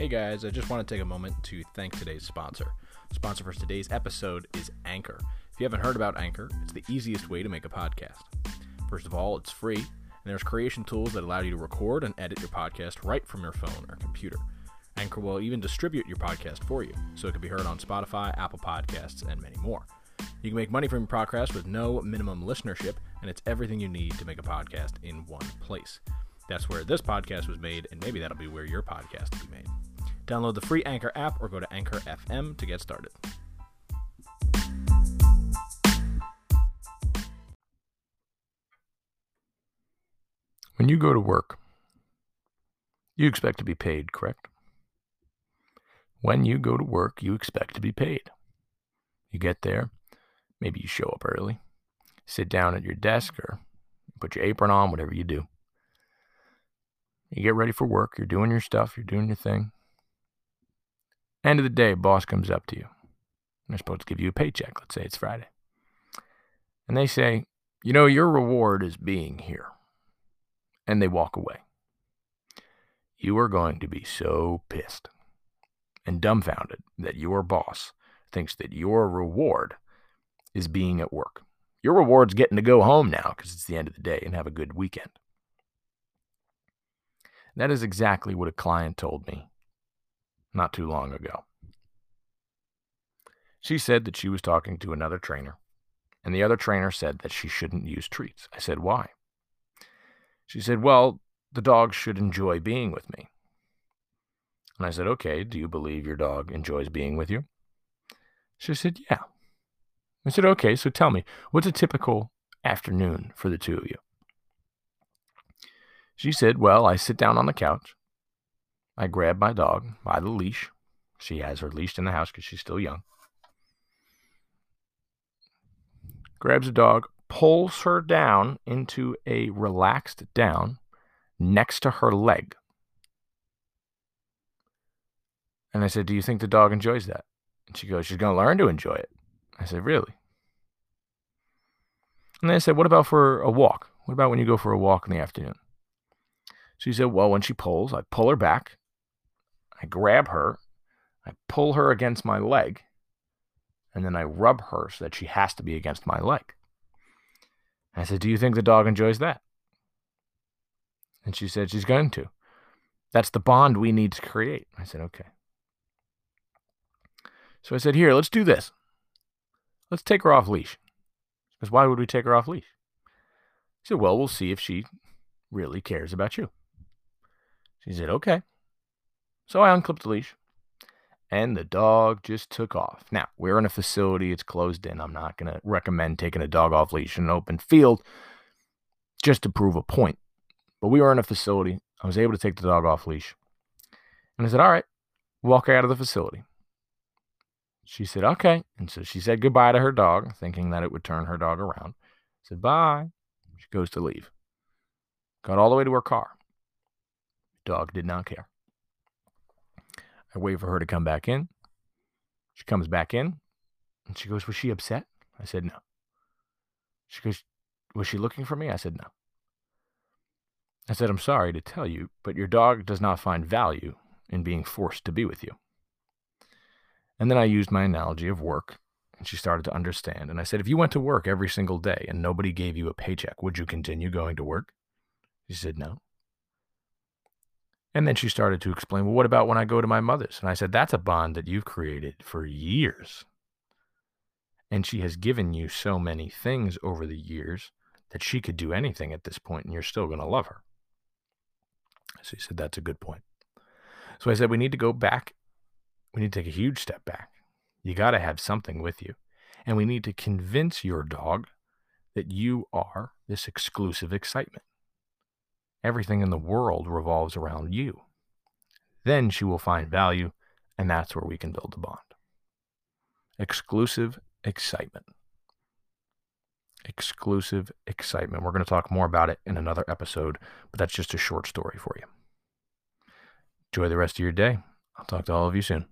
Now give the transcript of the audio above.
Hey guys, I just want to take a moment to thank today's sponsor. Sponsor for today's episode is Anchor. If you haven't heard about Anchor, it's the easiest way to make a podcast. First of all, it's free, and there's creation tools that allow you to record and edit your podcast right from your phone or computer. Anchor will even distribute your podcast for you, so it can be heard on Spotify, Apple Podcasts, and many more. You can make money from your podcast with no minimum listenership, and it's everything you need to make a podcast in one place. That's where this podcast was made, and maybe that'll be where your podcast will be made. Download the free Anchor app or go to Anchor FM to get started. When you go to work, you expect to be paid, correct? When you go to work, you expect to be paid. You get there, maybe you show up early, sit down at your desk or put your apron on, whatever you do. You get ready for work, you're doing your stuff, you're doing your thing. End of the day, boss comes up to you. They're supposed to give you a paycheck. Let's say it's Friday. And they say, You know, your reward is being here. And they walk away. You are going to be so pissed and dumbfounded that your boss thinks that your reward is being at work. Your reward's getting to go home now because it's the end of the day and have a good weekend. That is exactly what a client told me not too long ago. She said that she was talking to another trainer, and the other trainer said that she shouldn't use treats. I said, Why? She said, Well, the dog should enjoy being with me. And I said, Okay, do you believe your dog enjoys being with you? She said, Yeah. I said, Okay, so tell me, what's a typical afternoon for the two of you? She said, Well, I sit down on the couch. I grab my dog by the leash. She has her leashed in the house because she's still young. Grabs the dog, pulls her down into a relaxed down next to her leg. And I said, Do you think the dog enjoys that? And she goes, She's going to learn to enjoy it. I said, Really? And then I said, What about for a walk? What about when you go for a walk in the afternoon? She said, Well, when she pulls, I pull her back, I grab her, I pull her against my leg, and then I rub her so that she has to be against my leg. I said, Do you think the dog enjoys that? And she said, She's going to. That's the bond we need to create. I said, Okay. So I said, Here, let's do this. Let's take her off leash. Because why would we take her off leash? She said, Well, we'll see if she really cares about you. She said, Okay. So I unclipped the leash and the dog just took off. Now, we're in a facility, it's closed in. I'm not going to recommend taking a dog off leash in an open field just to prove a point. But we were in a facility. I was able to take the dog off leash. And I said, All right, walk her out of the facility. She said, Okay. And so she said goodbye to her dog, thinking that it would turn her dog around. I said, Bye. She goes to leave. Got all the way to her car. Dog did not care. I wait for her to come back in. She comes back in and she goes, Was she upset? I said, No. She goes, Was she looking for me? I said, No. I said, I'm sorry to tell you, but your dog does not find value in being forced to be with you. And then I used my analogy of work, and she started to understand. And I said, If you went to work every single day and nobody gave you a paycheck, would you continue going to work? She said, No. And then she started to explain, well, what about when I go to my mother's? And I said, that's a bond that you've created for years. And she has given you so many things over the years that she could do anything at this point and you're still going to love her. So he said, that's a good point. So I said, we need to go back. We need to take a huge step back. You got to have something with you. And we need to convince your dog that you are this exclusive excitement. Everything in the world revolves around you. Then she will find value, and that's where we can build a bond. Exclusive excitement. Exclusive excitement. We're going to talk more about it in another episode, but that's just a short story for you. Enjoy the rest of your day. I'll talk to all of you soon.